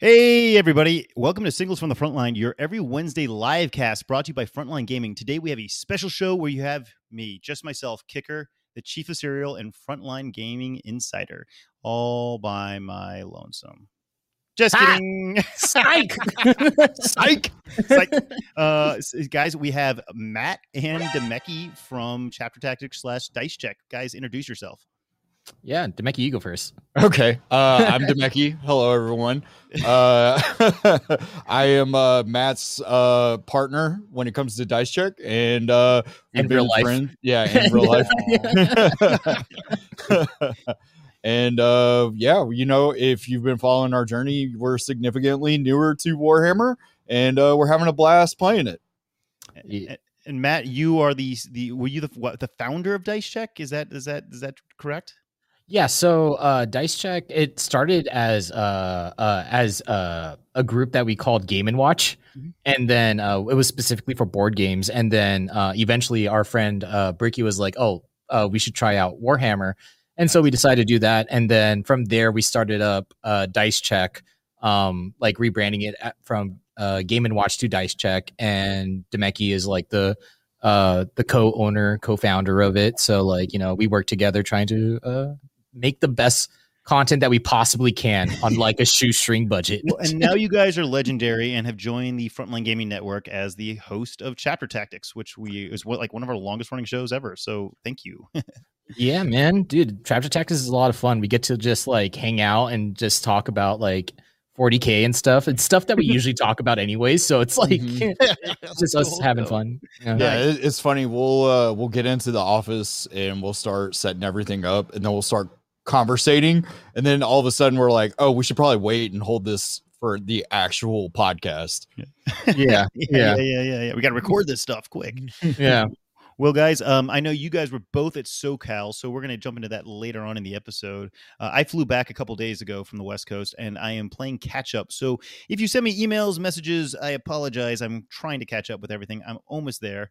Hey, everybody. Welcome to Signals from the Frontline, your every Wednesday live cast brought to you by Frontline Gaming. Today, we have a special show where you have me, just myself, Kicker, the Chief of Cereal, and Frontline Gaming Insider, all by my lonesome. Just Ah! kidding. Psych. Psych. Psych. Uh, guys, we have Matt and Demeki from Chapter Tactics slash Dice Check. Guys, introduce yourself. Yeah, Demeki, you go first. Okay. Uh, I'm Demeki. Hello, everyone. Uh, I am uh, Matt's uh, partner when it comes to Dice Check, and uh, we've In real life. friends- Yeah, in real life. and uh, yeah, you know, if you've been following our journey, we're significantly newer to Warhammer, and uh, we're having a blast playing it. Yeah. And Matt, you are the the were you the what the founder of Dice Check? Is that is that is that correct? Yeah, so uh, Dice Check it started as uh, uh, as uh, a group that we called Game and Watch, Mhm. and then uh, it was specifically for board games. And then uh, eventually, our friend uh, Bricky was like, "Oh, uh, we should try out Warhammer," and so we decided to do that. And then from there, we started up uh, Dice Check, um, like rebranding it at, from uh, Game and Watch to Dice Check. And Demeki is like the uh, the co-owner, co-founder of it. So like you know, we work together trying to uh, make the best content that we possibly can on like a shoestring budget. Well, and now you guys are legendary and have joined the Frontline Gaming Network as the host of Chapter Tactics, which we is what like one of our longest running shows ever. So thank you. yeah, man, dude, Chapter Tactics is a lot of fun. We get to just like hang out and just talk about like 40k and stuff. It's stuff that we usually talk about anyways. So it's like Mhm. it's just us having fun. Yeah. Yeah, it, it's funny. We'll uh, we'll get into the office and we'll start setting everything up, and then we'll start conversating, and then all of a sudden we're like, oh, we should probably wait and hold this for the actual podcast. yeah, yeah, Yeah. yeah, yeah, yeah, yeah. We got to record this stuff quick. yeah. Well, guys, um, I know you guys were both at SoCal, so we're going to jump into that later on in the episode. Uh, I flew back a couple days ago from the West Coast, and I am playing catch up. So if you send me emails, messages, I apologize. I'm trying to catch up with everything. I'm almost there,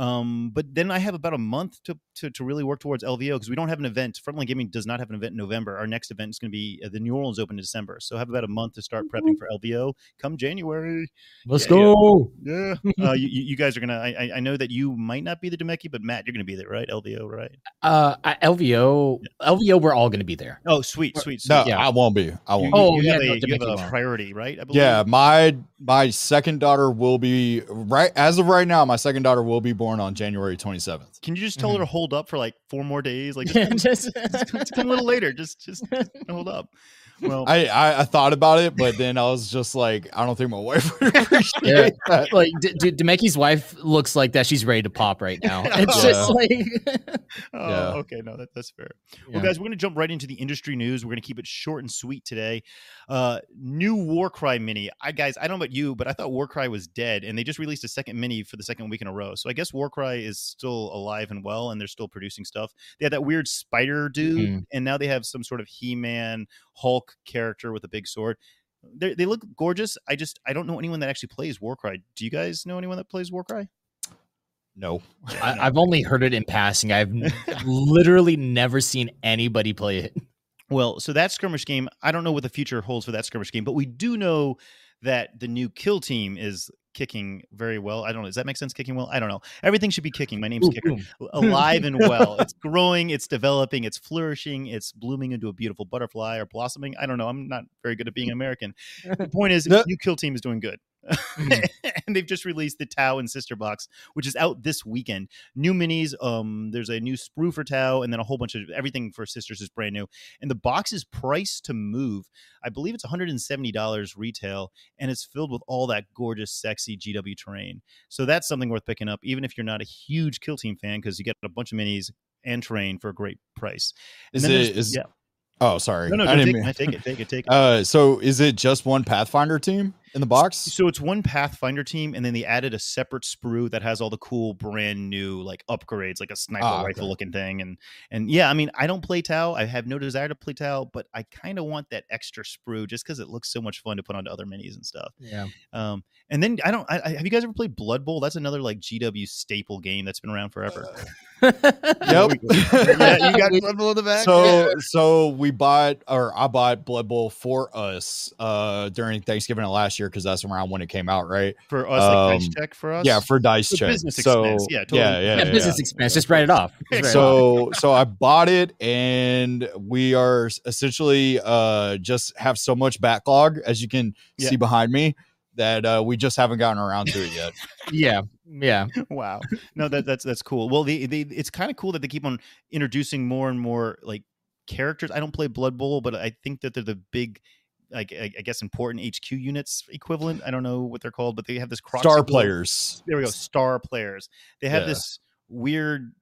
um, but then I have about a month to to, to really work towards LVO because we don't have an event. Frontline Gaming does not have an event in November. Our next event is going to be uh, the New Orleans Open in December, so I have about a month to start prepping for LVO come January. Let's Yeah, yeah. go. Yeah, uh, you, you you guys are gonna. I, I- I know that you might not be the Demeki, but Matt, you're gonna be there, right? LVO, right? Uh, at LVO, LVO, we're all going to be there. Oh, sweet, sweet. No, yeah. I won't be. I You, won't. Oh, you yeah, have, no, a, you have a priority, right? I. Yeah, my my second daughter will be right as of right now. My second daughter will be born on January twenty seventh. Can you just tell her mm-hmm. to hold up for like four more days? Like, just, come, Just- just come a little later. Just, just hold up. Well, I, I I thought about it, but then I was just like, I don't think my wife would appreciate Yeah. that. like D- D- Demeki's wife looks like that she's ready to pop right now. It's Yeah. just like oh, Yeah. okay, no, that, that's fair. Well, guys, we're going to jump right into the industry news. We're going to keep it short and sweet today. Uh, new Warcry mini. I guys, I don't know about you, but I thought Warcry was dead, and they just released a second mini for the second week in a row. So I guess Warcry is still alive and well, and they're still producing stuff. They had that weird spider dude, Mhm. and now they have some sort of He-Man Hulk character with a big sword. They they look gorgeous. I just I don't know anyone that actually plays Warcry. Do you guys know anyone that plays Warcry? No. I, I've only heard it in passing. I've literally never seen anybody play it. Well, so that skirmish game, I don't know what the future holds for that skirmish game, but we do know that the new kill team is kicking very well. I don't know. Does that make sense? Kicking well? I don't know. Everything should be kicking. My name's Boom, Kicker. Alive and well. It's growing, it's developing, it's flourishing, it's blooming into a beautiful butterfly or blossoming. I don't know. I'm not very good at being American. The point is, No. new kill team is doing good. Mhm. and they've just released the Tau and Sister Box, which is out this weekend. New minis. Um, there's a new sprue for Tau, and then a whole bunch of everything for Sisters is brand new. And the box is priced to move. I believe it's $170 retail, and it's filled with all that gorgeous, sexy GW terrain. So that's something worth picking up, even if you're not a huge Kill Team fan, because you get a bunch of minis and terrain for a great price. And Is it is yeah. Oh, sorry. No, no, I no didn't take, mean- take it, take it, take it. Uh, so is it just one Pathfinder team? In the box? So it's one Pathfinder team, and then they added a separate sprue that has all the cool brand new like upgrades, like a sniper Ah, rifle okay. looking thing. And and yeah, I mean, I don't play Tau. I have no desire to play Tau, but I kind of want that extra sprue just because it looks so much fun to put onto other minis and stuff. Yeah. Um, and then I don't. I, I- have you guys ever played Blood Bowl? That's another like GW staple game that's been around forever. Yep. yeah, you got Blood Bowl in the back. so so we bought or I bought Blood Bowl for us uh during Thanksgiving of last year because that's around when it came out, right? for us, like dice um, check for us. Yeah, for dice For check. business so expense. Yeah, totally. yeah, yeah, Yeah, yeah. business expense. Just write it off. Just write it off. so so I bought it and we are essentially uh just have so much backlog as you can Yeah. see behind me that uh we just haven't gotten around to it yet. yeah, yeah. wow no that that's that's cool well they, they it's kind of cool that they keep on introducing more and more like characters i don't play blood bowl but i think that they're the big like i, I guess important hq units equivalent i don't know what they're called but they have this cross Star players. there we go star players they have Yeah. this weird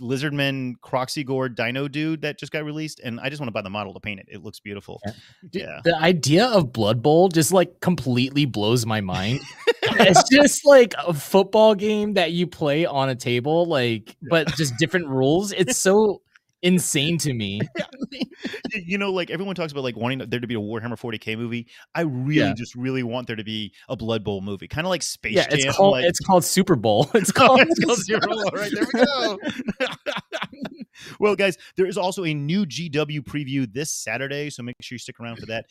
lizardman Kroxigor dino dude that just got released and i just want to buy the model to paint it it looks beautiful Dude, Yeah. The idea of Blood Bowl just like completely blows my mind. it's just like a football game that you play on a table, like, but just different rules. It's so insane to me. you know, like everyone talks about like wanting there to be a Warhammer 40k movie. I really Yeah. just really want there to be a Blood Bowl movie, kind of like Space yeah, Jam. it's called like, it's called Super Bowl. It's Oh, called, it's called Zero Bowl. Right there we go. well, guys, there is also a new GW preview this Saturday, so make sure you stick around for that.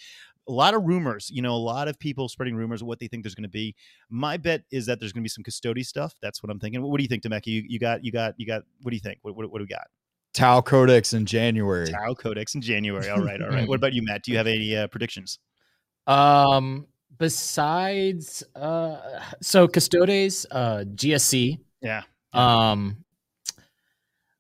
A lot of rumors, you know, a lot of people spreading rumors of what they think there's going to be. My bet is that there's going to be some Custodes stuff. That's what I'm thinking. What do you think, Demeki? You, you got, you got, you got. What do you think? What, what, what do we got? Tau Codex in January. Tau Codex in January. All right, all right. What about you, Matt? Do you have any uh, predictions? Um, besides, uh, so Custodes, uh, GSC, Yeah. um,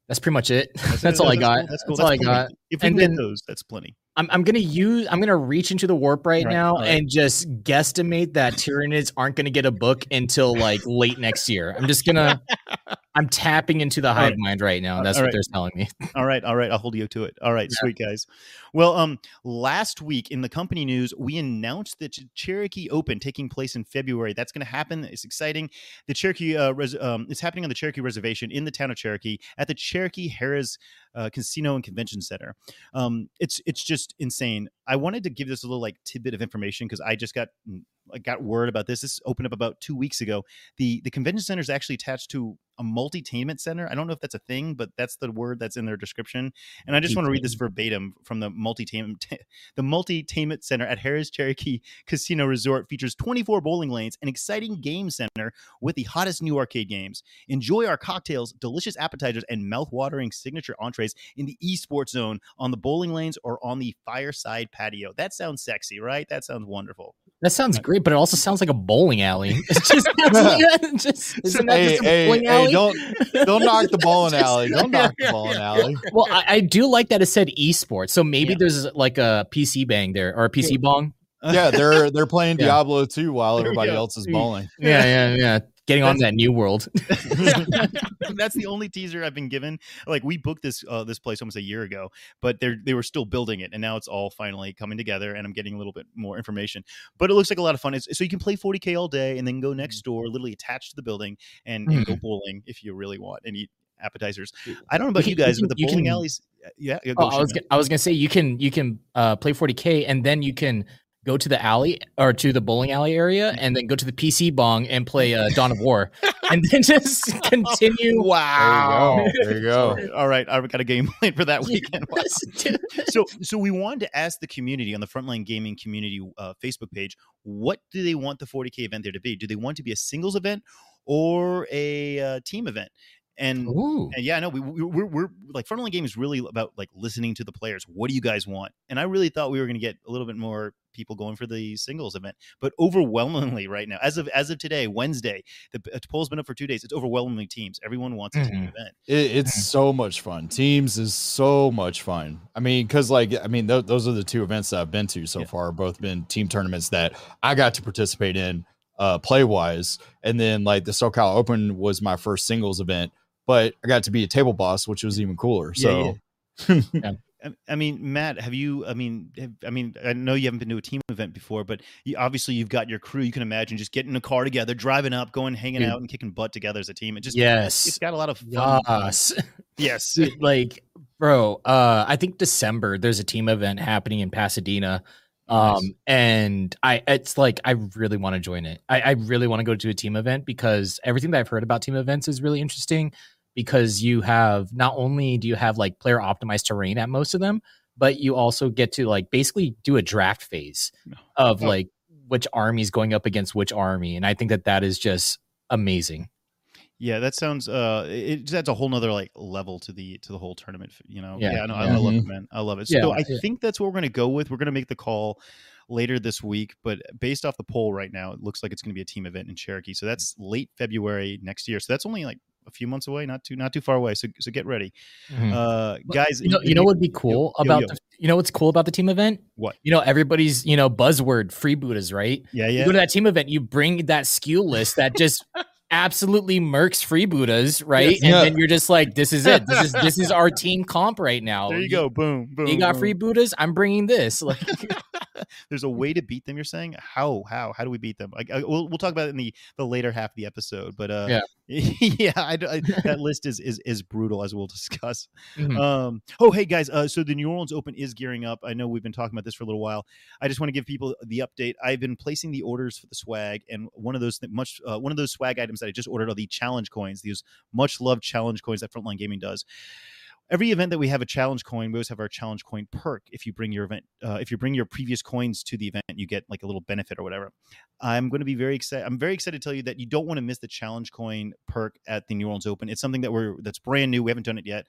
that's pretty much it. That's, it. all I That's got. cool. That's, cool. all I plenty. got. If we And get then- those, that's plenty. I'm, I'm gonna use. I'm gonna reach into the warp right, Right, now right. and just guesstimate that Tyranids aren't gonna get a book until like late next year. I'm just gonna. I'm tapping into the hive right. mind right now, that's All what right. they're telling me. All right, all right. I'll hold you to it. All right, sweet guys. Well, um, last week in the company news, we announced the Cherokee Open taking place in February. That's going to happen. It's exciting. The Cherokee, uh, res- um, it's happening on the Cherokee Reservation in the town of Cherokee at the Cherokee Harrah's uh, Casino and Convention Center. Um, it's it's just insane. I wanted to give this a little like tidbit of information because I just got I got word about this. This opened up about two weeks ago. the The convention center is actually attached to a multi-tainment center. I don't know if that's a thing, but that's the word that's in their description. And I just want to read this verbatim from the multi-tainment the multi-tainment center at Harrah's Cherokee Casino Resort features 24 bowling lanes, an exciting game center with the hottest new arcade games. Enjoy our cocktails, delicious appetizers, and mouth-watering signature entrees in the esports zone on the bowling lanes or on the fireside patio. That sounds sexy, right? That sounds wonderful. That sounds great, but it also sounds like a bowling alley. It's just, it's just isn't that Hey, just a hey, bowling hey, alley? don't don't knock the bowling alley. Don't knock the bowling alley. well, I, I do like that it said esports, so maybe Yeah. there's like a PC bang there or a PC bong. Yeah, they're they're playing Yeah. Diablo 2 while everybody else is bowling. Yeah, yeah, yeah. Getting on that new world. That's the only teaser I've been given. Like we booked this uh, this place almost a year ago, but they they were still building it, and now it's all finally coming together. And I'm getting a little bit more information. But it looks like a lot of fun. It's, so you can play 40k all day, and then go next door, literally attached to the building, and, and go bowling if you really want, and eat appetizers. I don't know about can- you guys, you but the bowling can- alleys, yeah. yeah, go Oh, I was gonna, I was gonna say you can you can uh, play 40k and then you can go to the alley or to the bowling alley area and then go to the PC bong and play uh, Dawn of War and then just continue. Wow. There you go. All right, all right, I've got a game plan for that weekend. Wow. So so we wanted to ask the community on the frontline gaming community uh, facebook page what do they want the 40k event there to be do they want it to be a singles event or a uh, team event and and yeah, no, we, we we're, we're like frontline game is really about like listening to the players. What do you guys want? And I really thought we were going to get a little bit more people going for the singles event, but overwhelmingly right now, as of as of today, Wednesday, the uh, poll's been up for two days. It's overwhelmingly teams. Everyone wants a team Mhm. event. It, it's so much fun. Teams is so much fun. I mean, because like I mean, th- those are the two events that I've been to so Yeah. far. Both been team tournaments that I got to participate in, uh, play wise, and then like the SoCal Open was my first singles event, but I got to be a table boss, which was even cooler. Yeah, So yeah. I- I mean, Matt, have you? I mean, have, I mean, I know you haven't been to a team event before, but you, obviously you've got your crew. You can imagine just getting a car together, driving up, going, hanging Dude. out, and kicking butt together as a team. It just yes, it's got a lot of fun. yes. Yes, Dude, like bro uh i think december there's a team event happening in pasadena um Nice. and i it's like i really want to join it i, I really want to go to a team event because everything that i've heard about team events is really interesting because you have not only do you have like player optimized terrain at most of them but you also get to like basically do a draft phase of Oh. like which army is going up against which army and i think that that is just amazing Yeah, that sounds. Uh, it just adds a whole nother like level to the to the whole tournament. You know. Yeah, Yeah. no, I, yeah. I love it, man. I love it. So Yeah, I yeah. think that's what we're gonna go with. We're gonna make the call later this week, but based off the poll right now, it looks like it's gonna be a team event in Cherokee. So that's late February next year. So that's only like a few months away, not too not too far away. So so get ready, Mhm. uh, guys. You know, you know what would be cool yo, about yo. The, you know what's cool about the team event? What? You know, everybody's you know buzzword free Buddhas, right? Yeah, You yeah. go to that team event, you bring that SKU list that just absolutely murks free Buddhas, right? Yes. and Yeah. then you're just like, this is it. This is this is our team comp right now. There you go. Boom, boom. You got boom. free Buddhas. I'm bringing this. Like, There's a way to beat them. You're saying how? How? How do we beat them? Like, I, we'll we'll talk about it in the the later half of the episode. But uh, Yeah. yeah, I, I- that list is is is brutal as we'll discuss. Mhm. Um, oh, hey guys, uh, so the New Orleans Open is gearing up. I know we've been talking about this for a little while. I just want to give people the update. I've been placing the orders for the swag, and one of those th- much uh, one of those swag items that I just ordered are the challenge coins. These much loved challenge coins that Frontline Gaming does. Every event that we have a challenge coin, we always have our challenge coin perk. If you bring your event, uh, if you bring your previous coins to the event, you get like a little benefit or whatever. I'm going to be very excited. I'm very excited to tell you that you don't want to miss the challenge coin perk at the New Orleans Open. It's something that we're that's brand new. We haven't done it yet.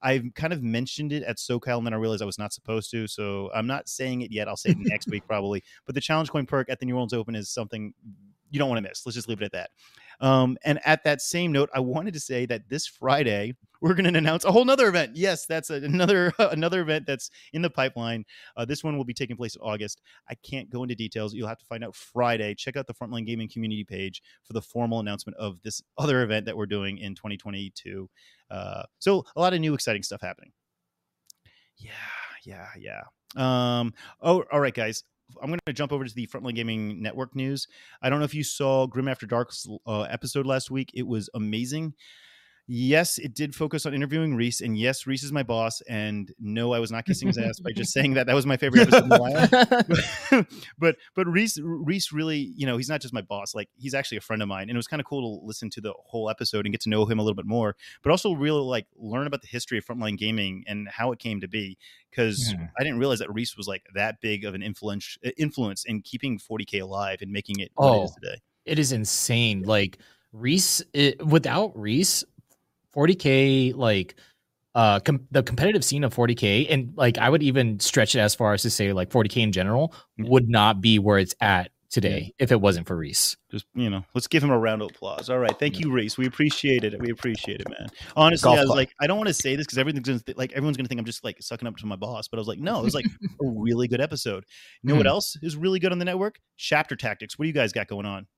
I've kind of mentioned it at SoCal, and then I realized I was not supposed to. So I'm not saying it yet. I'll say it next week probably. But the challenge coin perk at the New Orleans Open is something you don't want to miss. Let's just leave it at that. Um, and at that same note, I wanted to say that this Friday we're going to announce a whole nother event. Yes, that's a, another another event that's in the pipeline. Uh, this one will be taking place in August. I can't go into details. You'll have to find out Friday. Check out the Frontline Gaming community page for the formal announcement of this other event that we're doing in 2022. Uh, so a lot of new exciting stuff happening. Yeah, yeah, yeah. Um, oh, all right, guys. I'm going to jump over to the Frontline Gaming Network news. I don't know if you saw Grim After Dark's uh, episode last week. It was amazing. Yes, it did focus on interviewing Reece, and yes, Reece is my boss. And no, I was not kissing his ass by just saying that. That was my favorite episode in a while. but but Reece Reece really, you know, he's not just my boss. Like he's actually a friend of mine, and it was kind of cool to listen to the whole episode and get to know him a little bit more. But also really like learn about the history of Frontline Gaming and how it came to be. Because Yeah. I didn't realize that Reece was like that big of an influence uh, influence in keeping 40k alive and making it what it is Oh. today. it is insane. Like Reece, it, without Reece, 40k like uh com- the competitive scene of 40k and like I would even stretch it as far as to say like 40k in general Yeah. would not be where it's at today if it wasn't for Reece. Just you know, let's give him a round of applause. All right, thank you, Reece. We appreciate it. We appreciate it, man. Honestly, Golf I was clap. like, I don't want to say this because everything's gonna th- like everyone's gonna think I'm just like sucking up to my boss. But I was like, no, it was like a really good episode. You know what Hmm. else is really good on the network? Chapter Tactics. What do you guys got going on?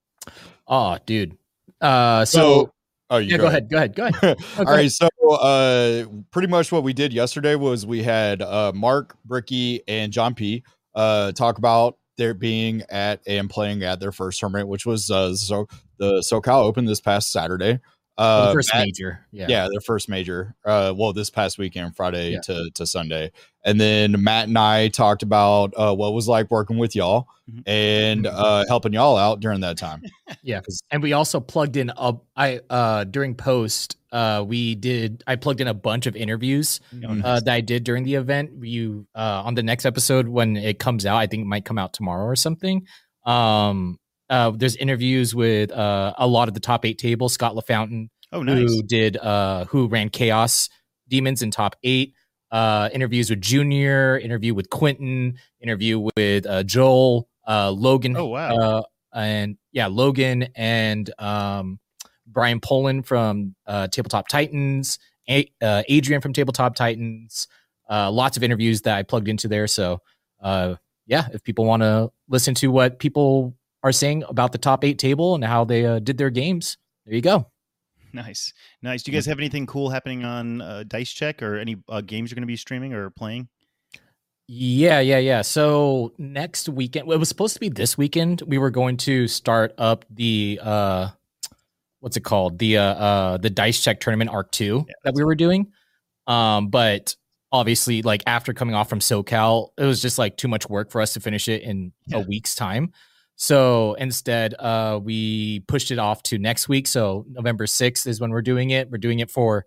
Oh, dude. Uh so, So, oh, yeah, go ahead. Go ahead. Go ahead. All right, so uh, pretty much what we did yesterday was we had uh, Mark, Bricky, and John P. Uh, talk about their being at and playing at their first tournament, which was uh, so the SoCal Open this past Saturday. Uh, first Matt- major. Yeah. yeah. their first major. Uh, well, this past weekend, Friday Yeah. to to Sunday, and then Matt and I talked about uh, what it was like working with y'all Mhm. and uh, helping y'all out during that time. yeah, and we also plugged in a I uh during post uh we did I plugged in a bunch of interviews Oh, nice. uh that I did during the event. You uh on the next episode when it comes out, I think it might come out tomorrow or something. Um uh there's interviews with uh a lot of the top 8 tables, Scott LaFountain oh, nice. who did uh who ran Chaos Demons in top 8. Uh interviews with Junior, interview with Quentin, interview with uh Joel, uh Logan Oh, wow. uh, and yeah, Logan and um, Brian Poland from uh, Tabletop Titans, A- uh, Adrian from Tabletop Titans. Uh, lots of interviews that I plugged into there. So uh, yeah, if people want to listen to what people are saying about the top eight table and how they uh, did their games, there you go. Nice, nice. Do you guys have anything cool happening on uh, Dice Check or any uh, games you're going to be streaming or playing? Yeah, yeah, yeah. So next weekend, well, it was supposed to be this weekend. We were going to start up the uh what's it called? The uh uh the dice check tournament arc 2 Yeah, that we were doing. Um but obviously like after coming off from SoCal, it was just like too much work for us to finish it in Yeah. a week's time. So instead, uh we pushed it off to next week. So November 6th is when we're doing it. We're doing it for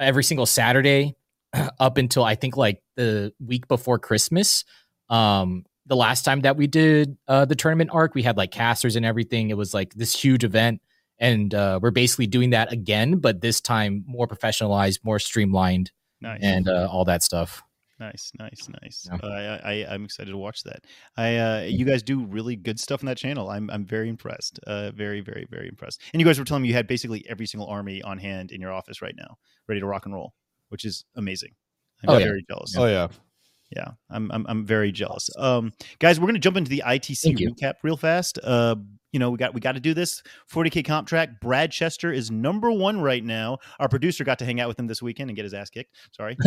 every single Saturday up until I think like the week before Christmas. Um, the last time that we did uh, the tournament arc, we had like casters and everything. It was like this huge event, and uh, we're basically doing that again, but this time more professionalized, more streamlined, Nice. and uh, all that stuff. Nice, nice, nice. Yeah. Uh, I, I, I'm excited to watch that. I, uh, you guys do really good stuff on that channel. I'm, I'm very impressed. Uh, very, very, very impressed. And you guys were telling me you had basically every single army on hand in your office right now, ready to rock and roll, which is amazing. I'm Oh, yeah. very jealous. Oh yeah. Yeah, I'm, I'm, I'm very jealous. Um, guys, we're gonna jump into the ITC Thank you. recap real fast. Uh, you know, we got we got to do this. 40k comp track. Brad Chester is number one right now. Our producer got to hang out with him this weekend and get his ass kicked. Sorry.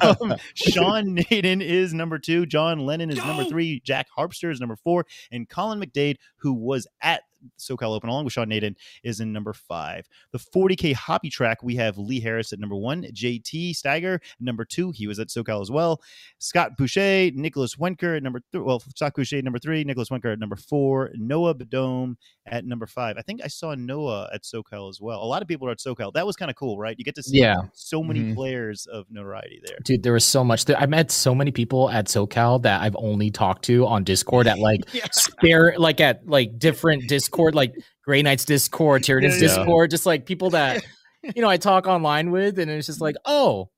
um, Sean Nayden is number two. John Lennon is number three. Jack Harpster is number four. And Colin McDade, who was at SoCal Open along with Sean Nayden, is in number five. The 40K hobby track, we have Lee Harris at number one. JT Steiger, number two. He was at SoCal as well. Scott Boucher, Nicholas Wenker at number three. Well, Scott Boucher at number three. Nicholas Wenker at number four. Noah Bedome at number five. I think I saw Noah at SoCal as well. A lot of people are at SoCal. That was kind of cool, right? You get to see Yeah. so many Mhm. players of notoriety there. Dude, there was so much. I met so many people at SoCal that I've only talked to on Discord at like Yeah. spare, like at like different Discord, like Grey Knights Discord, Tyranids Yeah, yeah. Discord, just like people that you know I talk online with, and it's just like, oh,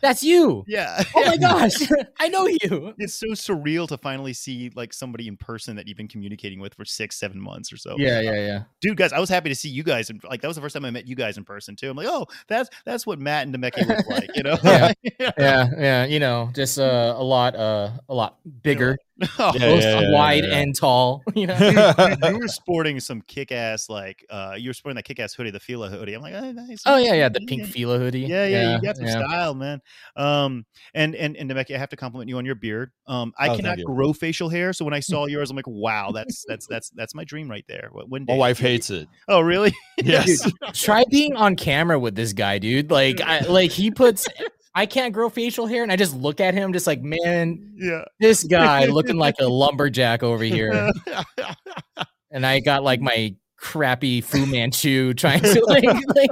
that's you. Yeah. Oh my gosh, I know you. It's so surreal to finally see like somebody in person that you've been communicating with for six, seven months or so. Yeah, yeah, yeah. Dude, guys, I was happy to see you guys. And like that was the first time I met you guys in person too. I'm like, oh, that's that's what Matt and Demeke look like, you know? Yeah. Yeah, yeah, you know, just uh, a lot, uh, a lot bigger, Oh, Yeah, yeah, yeah, wide yeah. and tall. You know, dude, you were sporting some kick-ass like uh you were sporting that kick-ass hoodie the fila hoodie i'm like oh, nice oh yeah, yeah, the pink Fila hoodie. yeah, yeah, you got some yeah. style, man. Um, and and and Demeke, I have to compliment you on your beard. Um, I Oh, cannot grow facial hair, so when I saw yours, I'm like, wow, that's that's that's that's my dream right there. When My wife hates it. Oh, really? Yes. Try being on camera with this guy, dude. Like, I, like he puts. I can't grow facial hair, and I just look at him, just like, man, yeah. this guy looking like a lumberjack over here, and I got like my crappy Fu Manchu trying to like, like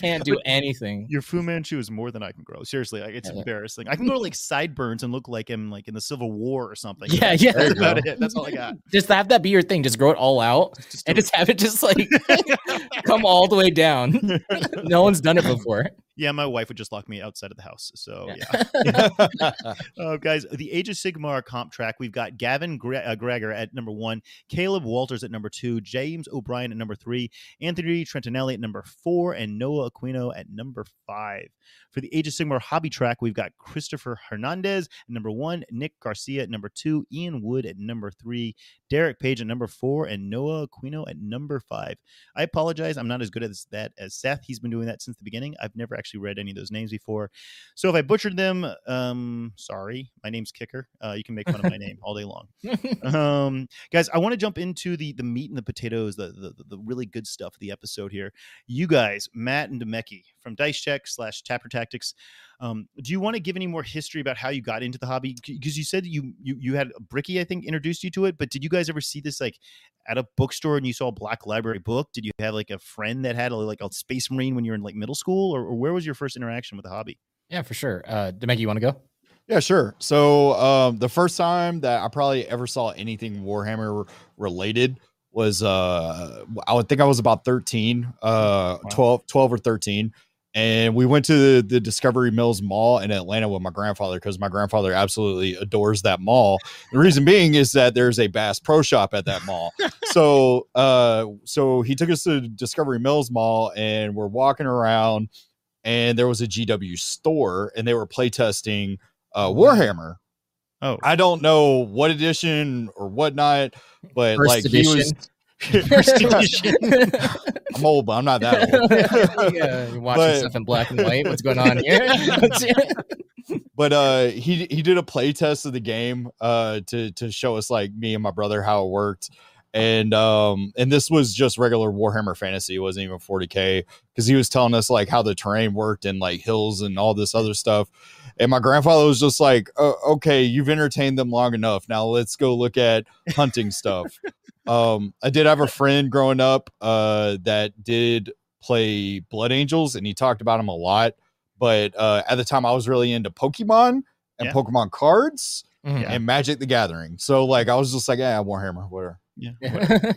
can't do anything. Your Fu Manchu is more than I can grow. Seriously, like it's Yeah. embarrassing. I can grow like sideburns and look like I'm like in the Civil War or something. Yeah, yeah. That's about it. That's all I got. Just have that be your thing. Just grow it all out, Just and do just have it just like come all the way down. No one's done it before. Yeah, my wife would just lock me outside of the house. So Yeah. yeah. Uh, guys, the Age of Sigmar comp track, we've got Gavin Gre- uh, Greger at number one, Caleb Walters at number two, James O'Brien at number three, Anthony Trentinelli at number four, and Noah Aquino at number five. For the Age of Sigmar hobby track, we've got Christopher Hernandez at number one, Nick Garcia at number two, Ian Wood at number three, Derek Page at number four, and Noah Aquino at number five. I apologize. I'm not as good at that as Seth. He's been doing that since the beginning. I've never actually read any of those names before. So if I butchered them, um, sorry. My name's Kicker. Uh, you can make fun of my name all day long. Um, guys, I want to jump into the the meat and the potatoes, the, the the really good stuff of the episode here. You guys, Matt and Demeki from Dice Check slash Chapter Tactics. Um, do you want to give any more history about how you got into the hobby? Because you said you you you had Bricky, I think, introduced you to it. But did you guys ever see this like at a bookstore and you saw a Black Library book? Did you have like a friend that had a, like a Space Marine when you were in like middle school, or, or where was your first interaction with the hobby? yeah, for sure. Uh, Demeki, you want to go? Yeah, sure. So um, the first time that I probably ever saw anything Warhammer related was uh, I would think I was about 13, uh, 12, 12 or 13. And we went to the, the Discovery Mills Mall in Atlanta with my grandfather because my grandfather absolutely adores that mall. The reason being is that there's a Bass Pro Shop at that mall. so uh, so he took us to Discovery Mills Mall and we're walking around and there was a GW store and they were playtesting uh, Warhammer. Oh, I don't know what edition or whatnot, but First like he was. I'm old, but I'm not that old. yeah, you're watching But- stuff in black and white. What's going on here? but uh he he did a play test of the game uh to to show us like me and my brother how it worked and um and this was just regular warhammer fantasy. It wasn't even 40k because he was telling us like how the terrain worked and like hills and all this other stuff. And my grandfather was just like oh, okay you've entertained them long enough. Now let's go look at hunting stuff. Um i did have a friend growing up uh that did play blood angels and he talked about them a lot. But uh at the time i was really into pokemon and Yeah. pokemon cards Mhm. and magic the gathering. So like i was just like yeah warhammer whatever Yeah.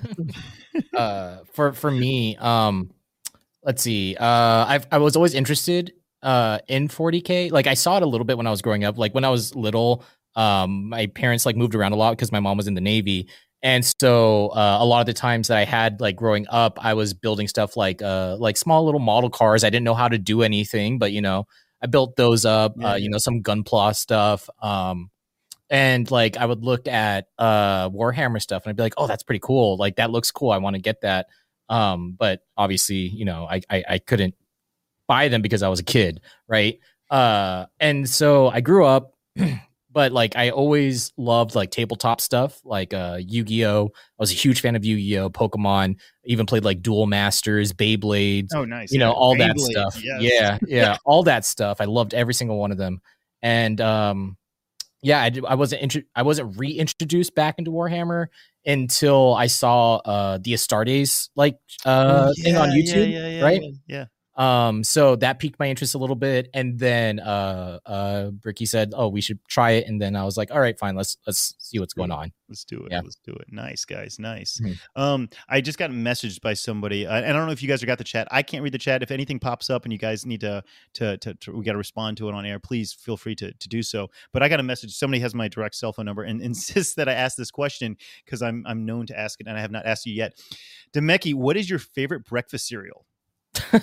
uh, for for me, um, let's see. Uh, I've I was always interested uh in 40k. Like I saw it a little bit when I was growing up. Like when I was little, um, my parents like moved around a lot because my mom was in the navy. And so uh, a lot of the times that I had like growing up, I was building stuff like uh like small little model cars. I didn't know how to do anything, but you know, I built those up. Yeah, uh, you know, some gunpla stuff. Um, and like I would look at uh Warhammer stuff and I'd be like, oh, that's pretty cool. Like that looks cool. I want to get that. Um, but obviously, you know, I, I I couldn't buy them because I was a kid, right? Uh, and so I grew up, but like I always loved like tabletop stuff, like uh Yu-Gi-Oh. I was a huge fan of Yu-Gi-Oh, Pokemon, even played like Duel Masters, Beyblades, Oh, nice. you know, yeah. all that stuff. yes. Yeah, yeah, all that stuff. I loved every single one of them. And um yeah, I, I wasn't intro- I wasn't reintroduced back into Warhammer until I saw uh the Astartes like uh Oh, thing on YouTube, yeah, yeah, right? Yeah. Um, so that piqued my interest a little bit, and then uh, uh, Bricky said, "Oh, we should try it," and then I was like, "All right, fine, let's let's see what's going on." Let's do it. Yeah. Let's do it. Nice, guys. Nice. Mhm. Um, I just got messaged by somebody. I, I don't know if you guys got the chat. I can't read the chat. If anything pops up and you guys need to to to, to we got to respond to it on air, please feel free to to do so. But I got a message. Somebody has my direct cell phone number and insists that I ask this question because I'm I'm known to ask it and I have not asked you yet. Demeki, what is your favorite breakfast cereal? You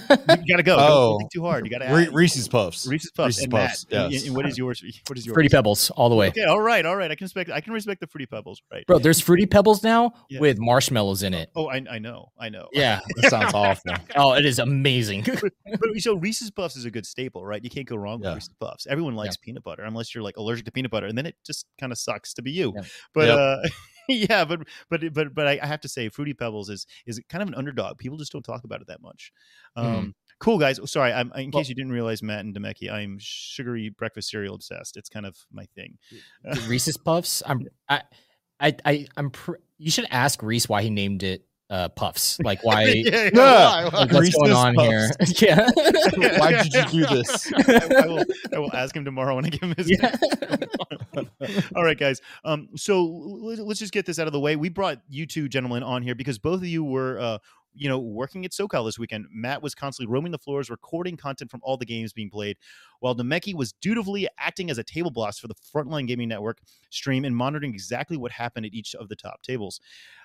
gotta go. Don't- Don't Oh. think too hard. You gotta Re- Reese's Puffs. Reese's Puffs Reese's and Puffs, Matt. yes. and what is yours? What is yours? Fruity Pebbles all the way, Okay, all right, all right. I can respect. I can respect the fruity pebbles. Right, bro. There's Fruity Pebbles now Yeah. with marshmallows in it. Oh, I, I know, I know. Yeah. That sounds awful. oh, it is amazing. but so Reese's Puffs is a good staple, right? You can't go wrong with Yeah. Reese's Puffs. Everyone likes peanut butter, unless you're like allergic to peanut butter, and then it just kind of sucks to be you. Yeah. But Yep. uh, yeah, but but but but I, have to say, Fruity Pebbles is is kind of an underdog. People just don't talk about it that much. Um, Cool guys. Sorry, I'm in Well- case you didn't realize, Matt and Demeki, I'm sugary breakfast cereal obsessed. It's kind of my thing. Reese's Puffs. I'm I I, I I'm pr- you should ask Reece why he named it uh Puffs. Like why yeah, Yeah. why, why? like, what's going on here? yeah. Why did you do this? I, I will, I will ask him tomorrow when I give him his. Yeah. All right, guys. Um, so let's just get this out of the way. We brought you two gentlemen on here because both of you were, uh, you know, working at SoCal this weekend. Matt was constantly roaming the floors, recording content from all the games being played, while Demeki was dutifully acting as a table boss for the Frontline Gaming Network stream and monitoring exactly what happened at each of the top tables.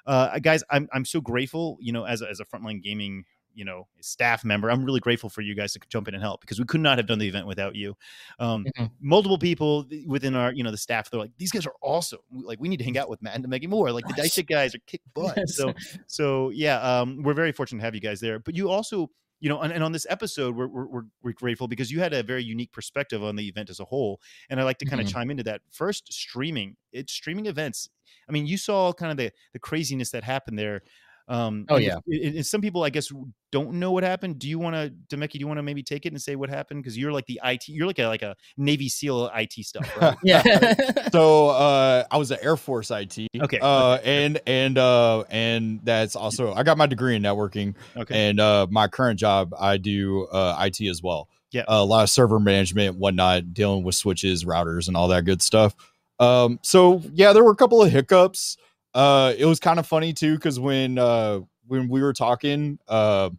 Uh, guys, I'm I'm so grateful. You know, as a, as a Frontline Gaming you know staff member i'm really grateful for you guys to jump in and help because we could not have done the event without you. Um, Mhm. multiple people within our you know the staff they're like these guys are awesome. Like we need to hang out with matt and Maggie more like the dice guys are kick butt. Yes. so so yeah um, we're very fortunate to have you guys there. But you also you know and, and on this episode we're, we're, we're, we're grateful because you had a very unique perspective on the event as a whole and i like to kind of Mhm. chime into that. First streaming. It's streaming events. I mean you saw kind of the the craziness that happened there um Oh, yeah. and some people i guess don't know what happened do you want to demeki do you want to maybe take it and say what happened because you're like the it you're like a like a navy seal it stuff right yeah. so uh I was an Air Force IT. Okay, Uh and and uh and that's also I got my degree in networking okay and uh my current job I do uh IT as well. Yeah. a lot of server management, whatnot, dealing with switches, routers, and all that good stuff. Um, so yeah, there were a couple of hiccups. Uh, it was kind of funny too because when uh when we were talking uh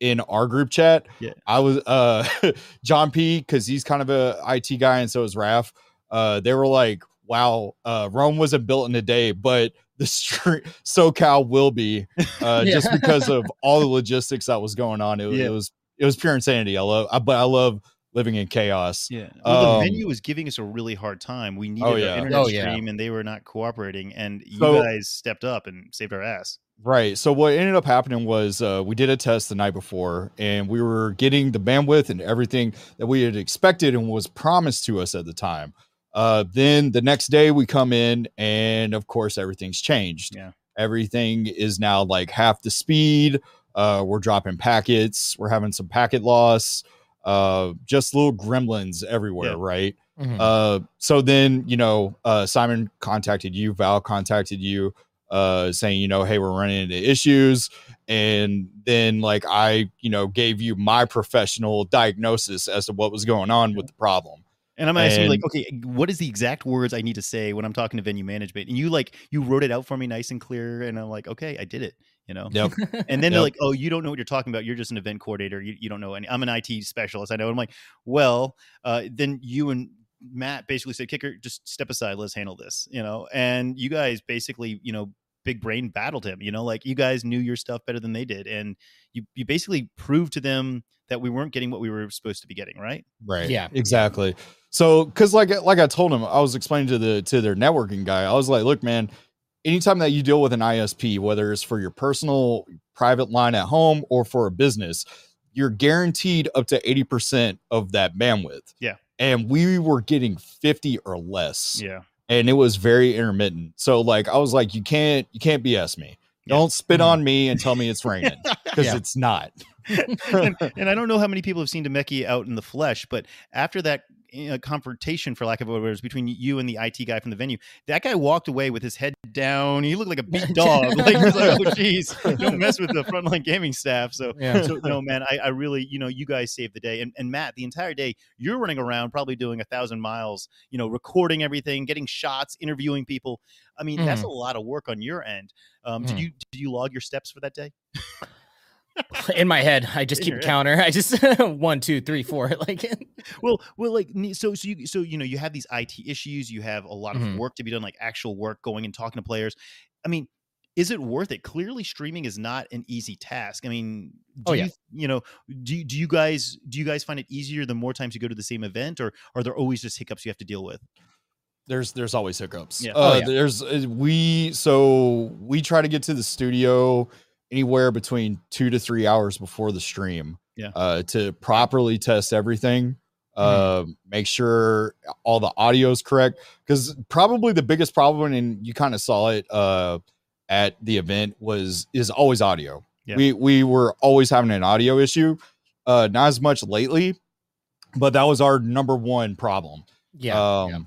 in our group chat, Yeah. I was uh John P because he's kind of a IT guy and so is Raf. Uh, they were like, "Wow, uh, Rome wasn't built in a day, but the street SoCal will be." uh, just because of all the logistics that was going on. It, was Yeah. it was it was pure insanity. I love, I, but I love living in chaos. yeah well the um, venue was giving us a really hard time we needed Oh, our yeah. internet Oh, yeah. stream and they were not cooperating and you So- guys stepped up and saved our ass Right. So what ended up happening was uh, we did a test the night before, and we were getting the bandwidth and everything that we had expected and was promised to us at the time. Uh, then the next day we come in, and of course everything's changed. Yeah. Everything is now like half the speed. Uh, we're dropping packets. We're having some packet loss. Uh, just little gremlins everywhere. Yeah. Right. Mhm. Uh, so then you know, uh, Simon contacted you, Val contacted you, uh, saying you know, hey, we're running into issues, and then like I, you know, gave you my professional diagnosis as to what was going on with the problem. And I'm asking you, like, okay, what is the exact words I need to say when I'm talking to venue management? And you like you wrote it out for me nice and clear, and I'm like, okay, I did it. You know. Yep. And then they're like, "Oh, you don't know what you're talking about. You're just an event coordinator. You, you don't know any. I'm an IT specialist. I know." I'm like, "Well, uh, then you and Matt basically said, Kicker, just step aside. Let's handle this." You know, and you guys basically, you know, big brain battled him. You know, like you guys knew your stuff better than they did, and you you basically proved to them that we weren't getting what we were supposed to be getting. Right? Right. Yeah. Exactly. So, because like like I told him, I was explaining to the to their networking guy. I was like, look, man, anytime that you deal with an ISP, whether it's for your personal private line at home or for a business, you're guaranteed up to eighty percent of that bandwidth. Yeah. And we were getting fifty or less. Yeah. and it was very intermittent. So like I was like, you can't you can't BS me. Yeah. Don't spit Mhm. on me and tell me it's raining because Yeah. it's not. and, and I don't know how many people have seen Demeki out in the flesh, but after that uh, confrontation, for lack of a words, between you and the IT guy from the venue, that guy walked away with his head down. He looked like a beat dog. like like, "Oh, geez, don't mess with the frontline gaming staff." So, Yeah. so no, man, I, I really, you know, you guys saved the day. And, and Matt, the entire day, you're running around, probably doing a thousand miles, you know, recording everything, getting shots, interviewing people. I mean, that's a lot of work on your end. Um, Did Mhm. you did you log your steps for that day? In my head, I just In keep a counter. I just one, two, three, four. Like, Well, well, like so, so you, so you know, you have these IT issues. You have a lot of Mhm. work to be done, like actual work, going and talking to players. I mean, is it worth it? Clearly, streaming is not an easy task. I mean, do Oh, you, yeah. you know, do you- do you guys do you guys find it easier the more times you go to the same event, or are there always just hiccups you have to deal with? There's there's always hiccups. Yeah. Uh, Oh, yeah. There's uh, we so we try to get to the studio anywhere between two to three hours before the stream. Yeah. Uh, to properly test everything. Mm-hmm. Uh, make sure all the audio is correct because probably the biggest problem, and you kind of saw it uh, at the event, was is always audio. Yeah. We we were always having an audio issue. Uh, not as much lately, but that was our number one problem. yeah, Um, yeah.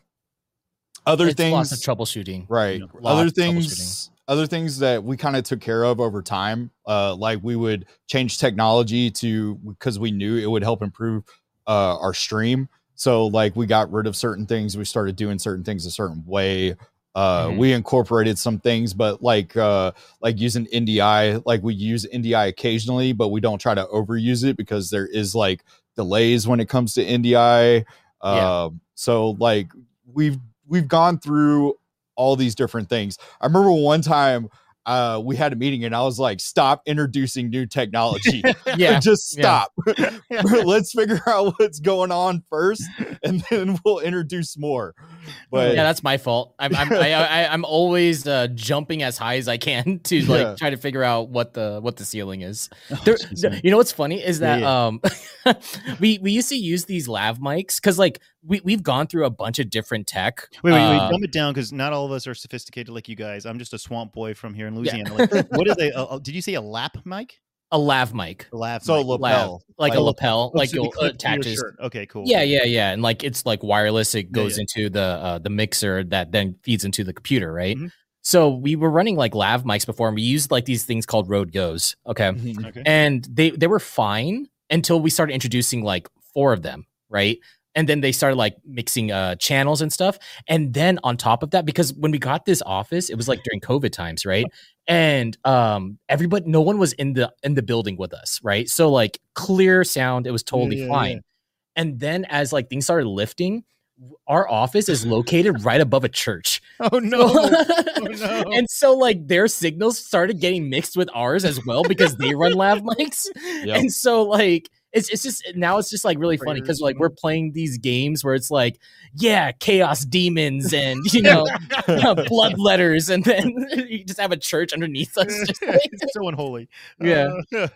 Other It's things, lots of troubleshooting. right? Yeah. Other Lots of things, other things that we kind of took care of over time. Uh, like we would change technology to because we knew it would help improve uh, our stream. So like we got rid of certain things. We started doing certain things a certain way. Uh, Mhm. We incorporated some things, but like uh, like using NDI, like we use NDI occasionally, but we don't try to overuse it because there is like delays when it comes to NDI. Yeah. Um, so like we've we've gone through all these different things. I remember one time uh, we had a meeting and I was like, "Stop introducing new technology. Yeah, Just yeah. stop. Let's figure out what's going on first, and then we'll introduce more." But yeah, that's my fault. I'm I'm I, I, I'm always uh, jumping as high as I can to like Yeah. try to figure out what the what the ceiling is. Oh, There, man. you know what's funny is Yeah, that um we we used to use these lav mics because like we we've gone through a bunch of different tech. Wait, wait, wait. uh, Dumb it down because not all of us are sophisticated like you guys. I'm just a swamp boy from here in Louisiana. Like, what is a, a- a- Did you say a lap mic? a lav mic, A lav so mic. lapel, like, a lapel, Oh, like so they you'll clip to your attaches. Okay, cool. Yeah, yeah, yeah, and like it's like wireless. It goes yeah. into the uh, the mixer that then feeds into the computer, right? Mhm. So we were running like lav mics before, and we used like these things called Rode Goes. Okay, Mhm. Okay. and they they were fine until we started introducing like four of them, right? And then they started like mixing uh channels and stuff. And then on top of that, because when we got this office, it was like during COVID times, right? And um everybody no one was in the in the building with us, right? So like clear sound, it was totally yeah, yeah. fine. And then as like things started lifting, our office is located right above a church. Oh no! Oh, no. and so like their signals started getting mixed with ours as well because they run lav mics. Yep. And so like it's it's just now it's just like really funny because like we're playing these games where it's like yeah chaos demons and you know blood letters and then you just have a church underneath us just like- so unholy. Yeah. Uh,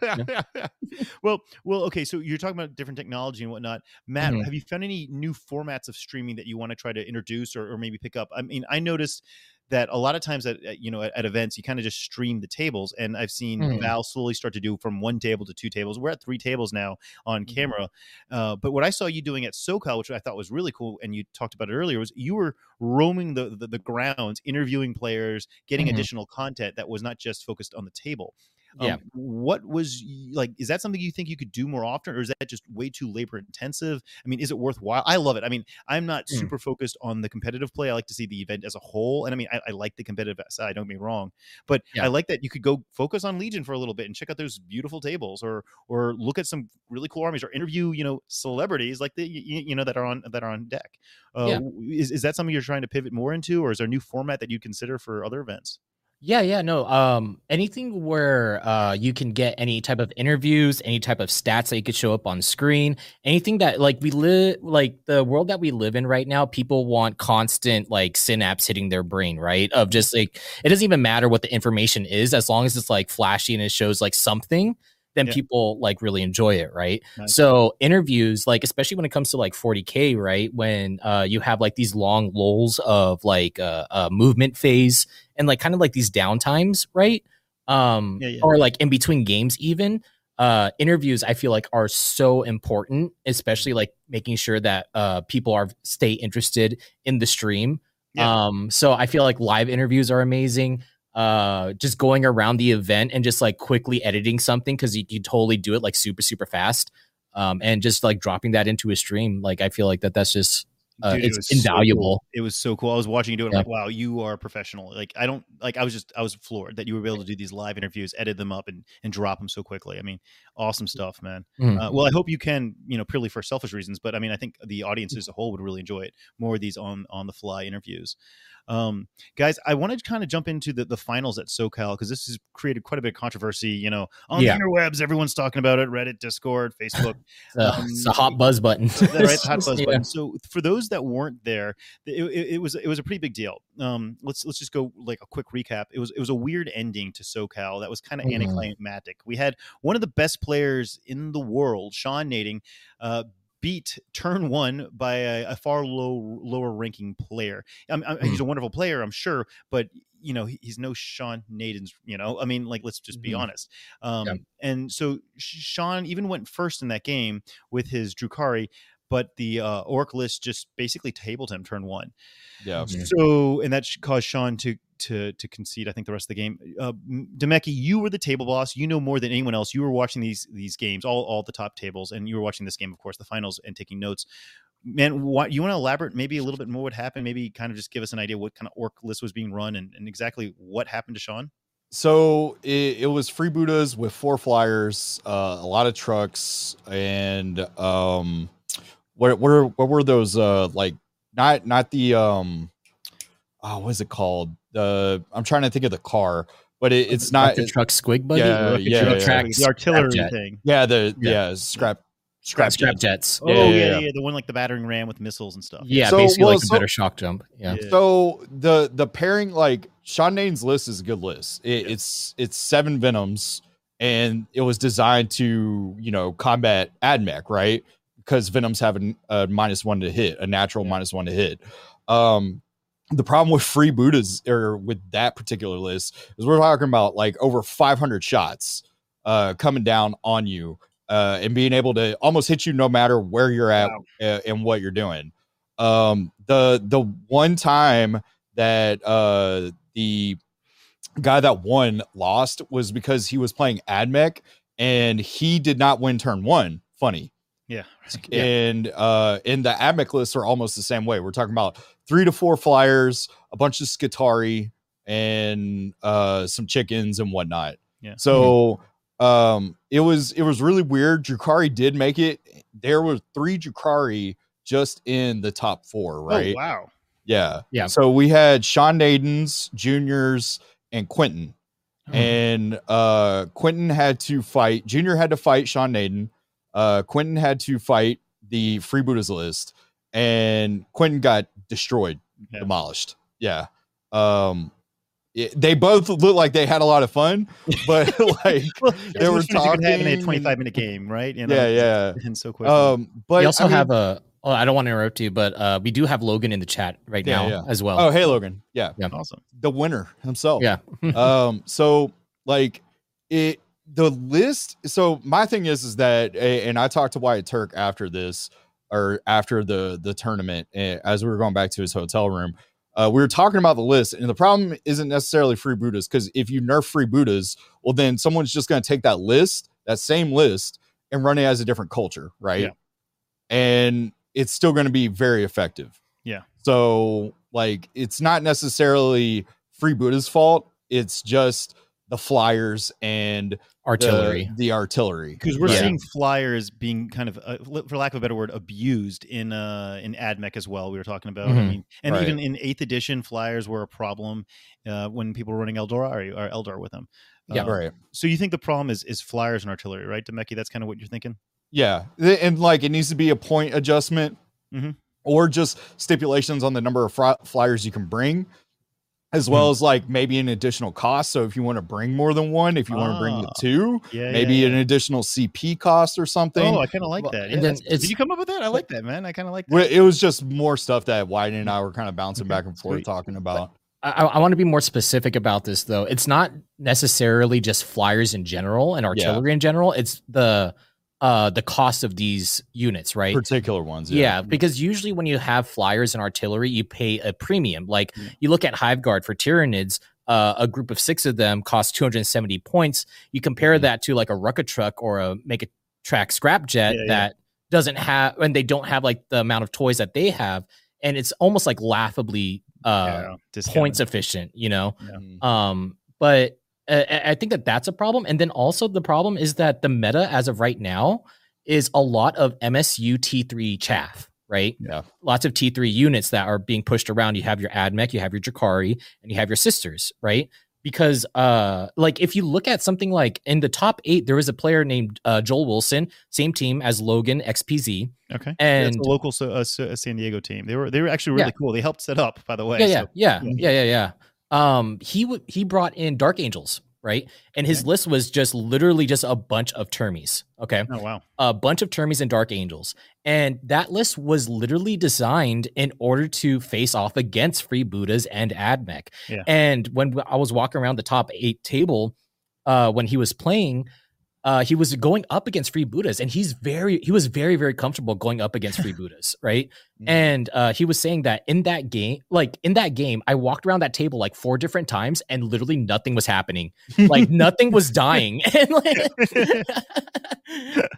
well, well, okay. So you're talking about different technology and whatnot. Matt, Mhm. have you found any new formats of streaming that you want to try to introduce or, or maybe pick up? I mean, I noticed that a lot of times at, at, you know at, at events you kind of just stream the tables and i've seen Mhm. val slowly start to do from one table to two tables we're at three tables now on Mhm. camera uh, but what i saw you doing at socal which i thought was really cool and you talked about it earlier was you were roaming the the, the grounds interviewing players getting Mhm. additional content that was not just focused on the table um, Yeah. what was like is that something you think you could do more often or is that just way too labor intensive i mean is it worthwhile i love it i mean i'm not Mm. super focused on the competitive play i like to see the event as a whole and i mean i, I like the competitive side don't get me wrong but Yeah. i like that you could go focus on legion for a little bit and check out those beautiful tables or or look at some really cool armies or interview you know celebrities like the you, you know that are on that are on deck uh, Yeah. is, is that something you're trying to pivot more into or is there a new format that you consider for other events Yeah, yeah, no. Um, anything where uh you can get any type of interviews, any type of stats that you could show up on screen, anything that like we live like the world that we live in right now, people want constant like synapse hitting their brain, right? Of just like it doesn't even matter what the information is, as long as it's like flashy and it shows like something, then Yeah. people like really enjoy it, right? Nice. So interviews, like especially when it comes to like 40k, right? When uh you have like these long lulls of like uh, uh movement phase and like kind of like these downtimes, right? Um Yeah, yeah. or like in between games even. Uh interviews I feel like are so important, especially like making sure that uh people are stay interested in the stream. Yeah. Um so I feel like live interviews are amazing. Uh just going around the event and just like quickly editing something cuz you can totally do it like super super fast. Um and just like dropping that into a stream like I feel like that that's just uh, Dude, it it's so cool. invaluable. It was so cool. I was watching you do it. Yeah. like, wow, you are a professional. Like, I don't like. I was just, I was floored that you were able to do these live interviews, edit them up, and and drop them so quickly. I mean, awesome stuff, man. Mhm. Uh, well, I hope you can, you know, purely for selfish reasons, but I mean, I think the audience as a whole would really enjoy it. More of these on on the fly interviews. Um, guys, I want to kind of jump into the, the finals at SoCal because this has created quite a bit of controversy. You know, on Yeah. the interwebs, everyone's talking about it. Reddit, Discord, Facebook. Uh, um, it's a hot buzz button. Right? The hot buzz Yeah. button. So for those that weren't there, it, it, it was it was a pretty big deal. Um, let's let's just go like a quick recap. It was it was a weird ending to SoCal that was kind of Mhm. anticlimactic. We had one of the best players in the world, Sean Nayden, uh, beat turn one by a, a far low lower ranking player. I'm, I'm, He's a wonderful player, I'm sure, but you know he's no Sean Nayden's. You know, I mean, like let's just be Mhm. honest. Um, Yeah. And so Sean even went first in that game with his Drukhari, but the uh, Orc list just basically tabled him turn one. Yeah. So and that caused Sean to to to concede. I think the rest of the game. Uh, M- Demeki, you were the table boss. You know more than anyone else. You were watching these these games, all all the top tables, and you were watching this game, of course, the finals, and taking notes. Man, what you want to elaborate maybe a little bit more what happened? Maybe kind of just give us an idea what kind of orc list was being run and, and exactly what happened to Sean. So it, it was free Buddhas with four flyers, uh, a lot of trucks, and um, what what what were those? Uh, like not not the um, oh, what is it called? The I'm trying to think of the car, but it, it's not. the truck squig buggy. Yeah, Rocket yeah, truck yeah. the artillery jet. thing. yeah, the Yeah. yeah, scrap scrap scrap jet. jets. Oh Yeah, yeah, yeah, yeah, yeah. the one like the battering ram with missiles and stuff. Yeah, So, basically well, like a better shock jump. Yeah. Yeah. So the the pairing like Sean Nayden's list is a good list. It, It's it's seven venoms, and it was designed to you know combat AdMech, right? Because venoms having a, minus one to hit, a natural Yeah. minus one to hit. Um, the problem with free Buddhas or with that particular list is we're talking about like over 500 shots uh, coming down on you uh, and being able to almost hit you no matter where you're at Wow. and what you're doing. Um, the the one time that uh, the guy that won lost was because he was playing Admech and he did not win turn one. Funny. Yeah. Yeah. And uh and the Admech lists are almost the same way. We're talking about three to four flyers, a bunch of Skitarii, and uh some chickens and whatnot. Yeah. So um it was it was really weird. Drukhari did make it. There were three Drukhari just in the top four, right? Oh, wow. Yeah. Yeah. So we had Sean Nayden's juniors and Quentin. Mhm. And uh Quentin had to fight, Junior had to fight Sean Nayden. Uh, Quentin had to fight the freebooters list, and Quentin got destroyed, Yeah. demolished. Yeah. Um, it- they both looked like they had a lot of fun, but like, Well, They were talking. much fun as you could have in a 25 minute game, right? You yeah, yeah. And so quick. Um, but we also I mean- have a. Oh, I don't want to interrupt you, but uh, we do have Logan in the chat right Yeah, now yeah. as well. Oh, hey, Logan. Yeah, awesome. the winner himself. Yeah. um so like it the list so my thing is is that and i talked to wyatt turk after this or after the the tournament eh, as we were going back to his hotel room uh, we were talking about the list and the problem isn't necessarily free buddhas because if you nerf free buddhas well then someone's just going to take that list that same list and run it as a different culture right Yeah. and it's still going to be very effective Yeah. so like it's not necessarily free buddha's fault it's just the flyers and Artillery. the, artillery Because we're Right. seeing flyers being kind of, uh, for lack of a better word, abused in uh, in AdMech as well. We were talking about. I Mhm. mean, and Right. even in eighth edition, flyers were a problem uh, when people were running Eldor or, or Eldar with them. Yeah. Uh, right So you think the problem is is flyers and artillery, right, Demeki? That's kind of what you're thinking. yeah and like it needs to be a point adjustment Mhm. or just stipulations on the number of fri- flyers you can bring as well Hmm. as like maybe an additional cost so if you want to bring more than one if you want to bring the Ah. two Yeah. maybe yeah, an additional cp cost or something Oh, I kind of like Well, that. and Yeah, then it's- did you come up with that? I like that, man. I kind of like that. It was just more stuff that White and I were kind of bouncing Okay, back and forth sweet. talking about. I, I want to be more specific about this though. It's not necessarily just flyers in general and artillery in general. It's the uh the cost of these units, right? particular ones. Yeah. because usually when you have flyers and artillery, you pay a premium. Like Mm. you look at Hive Guard for Tyranids, uh, a group of six of them cost 270 points. You compare Mhm. that to like a Rucka truck or a Make a Track Scrap Jet Yeah, yeah. that doesn't have, and they don't have like the amount of toys that they have. And it's almost like laughably uh, Yeah, points efficient, you know? Um, but uh, I think that that's a problem. And then also the problem is that the meta as of right now is a lot of MSU T3 chaff, right? Yeah. Lots of T3 units that are being pushed around. You have your Admech, you have your Jakari, and you have your sisters, right? Because uh like if you look at something like in the top eight, there was a player named uh, Joel Wilson, same team as Logan XPZ. Okay. Yeah, And a local so, uh, so- San Diego team. They were they were actually really Yeah. cool. They helped set up, by the way. yeah, yeah, so- yeah, Yeah. yeah, yeah, yeah. Um, he w- he brought in Dark Angels, right? And his list was just literally just a bunch of termies. Okay, Oh wow. a bunch of termies and Dark Angels, and that list was literally designed in order to face off against Free Buddhas and Admech. Yeah. And when I was walking around the top eight table, uh, when he was playing. Uh, he was going up against free Buddhas, and he's very he was very very comfortable going up against free Buddhas, right? Mhm. And uh, he was saying that in that game, like in that game, I walked around that table like four different times, and literally nothing was happening. Like nothing was dying. and like,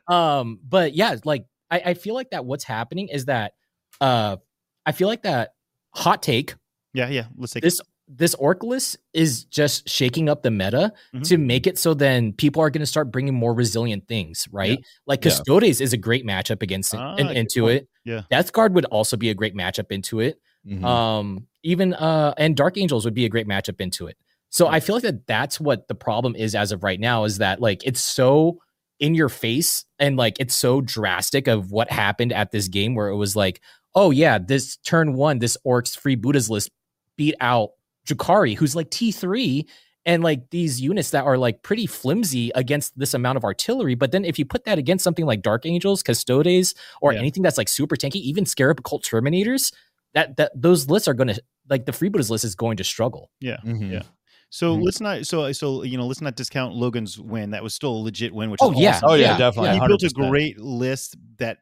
um, but yeah, like I, I feel like that what's happening is that uh, I feel like that hot take Yeah, yeah. Let's take this this orc list is just shaking up the meta Mhm. to make it so then people are going to start bringing more resilient things, right? Like Yeah. Is a great matchup against it, Ah, in- into it. Yeah. Death Guard would also be a great matchup into it. Mhm. Um, even uh, and Dark Angels would be a great matchup into it. So I feel like that that's what the problem is as of right now is that like it's so in your face and like it's so drastic of what happened at this game where it was like, oh yeah, this turn one, this Orcs free Buddha's list beat out Jakari, who's like T3, and like these units that are like pretty flimsy against this amount of artillery. But then if you put that against something like Dark Angels, Custodes, or Yeah. anything that's like super tanky, even Scarab Occult Terminators, that that those lists are gonna like the freebooters list is going to struggle. Yeah. Mhm. Yeah. So Mhm. let's not so so you know let's not discount Logan's win. That was still a legit win. Which Oh, is yeah. awesome. Oh yeah, Yeah, definitely. he built a great list that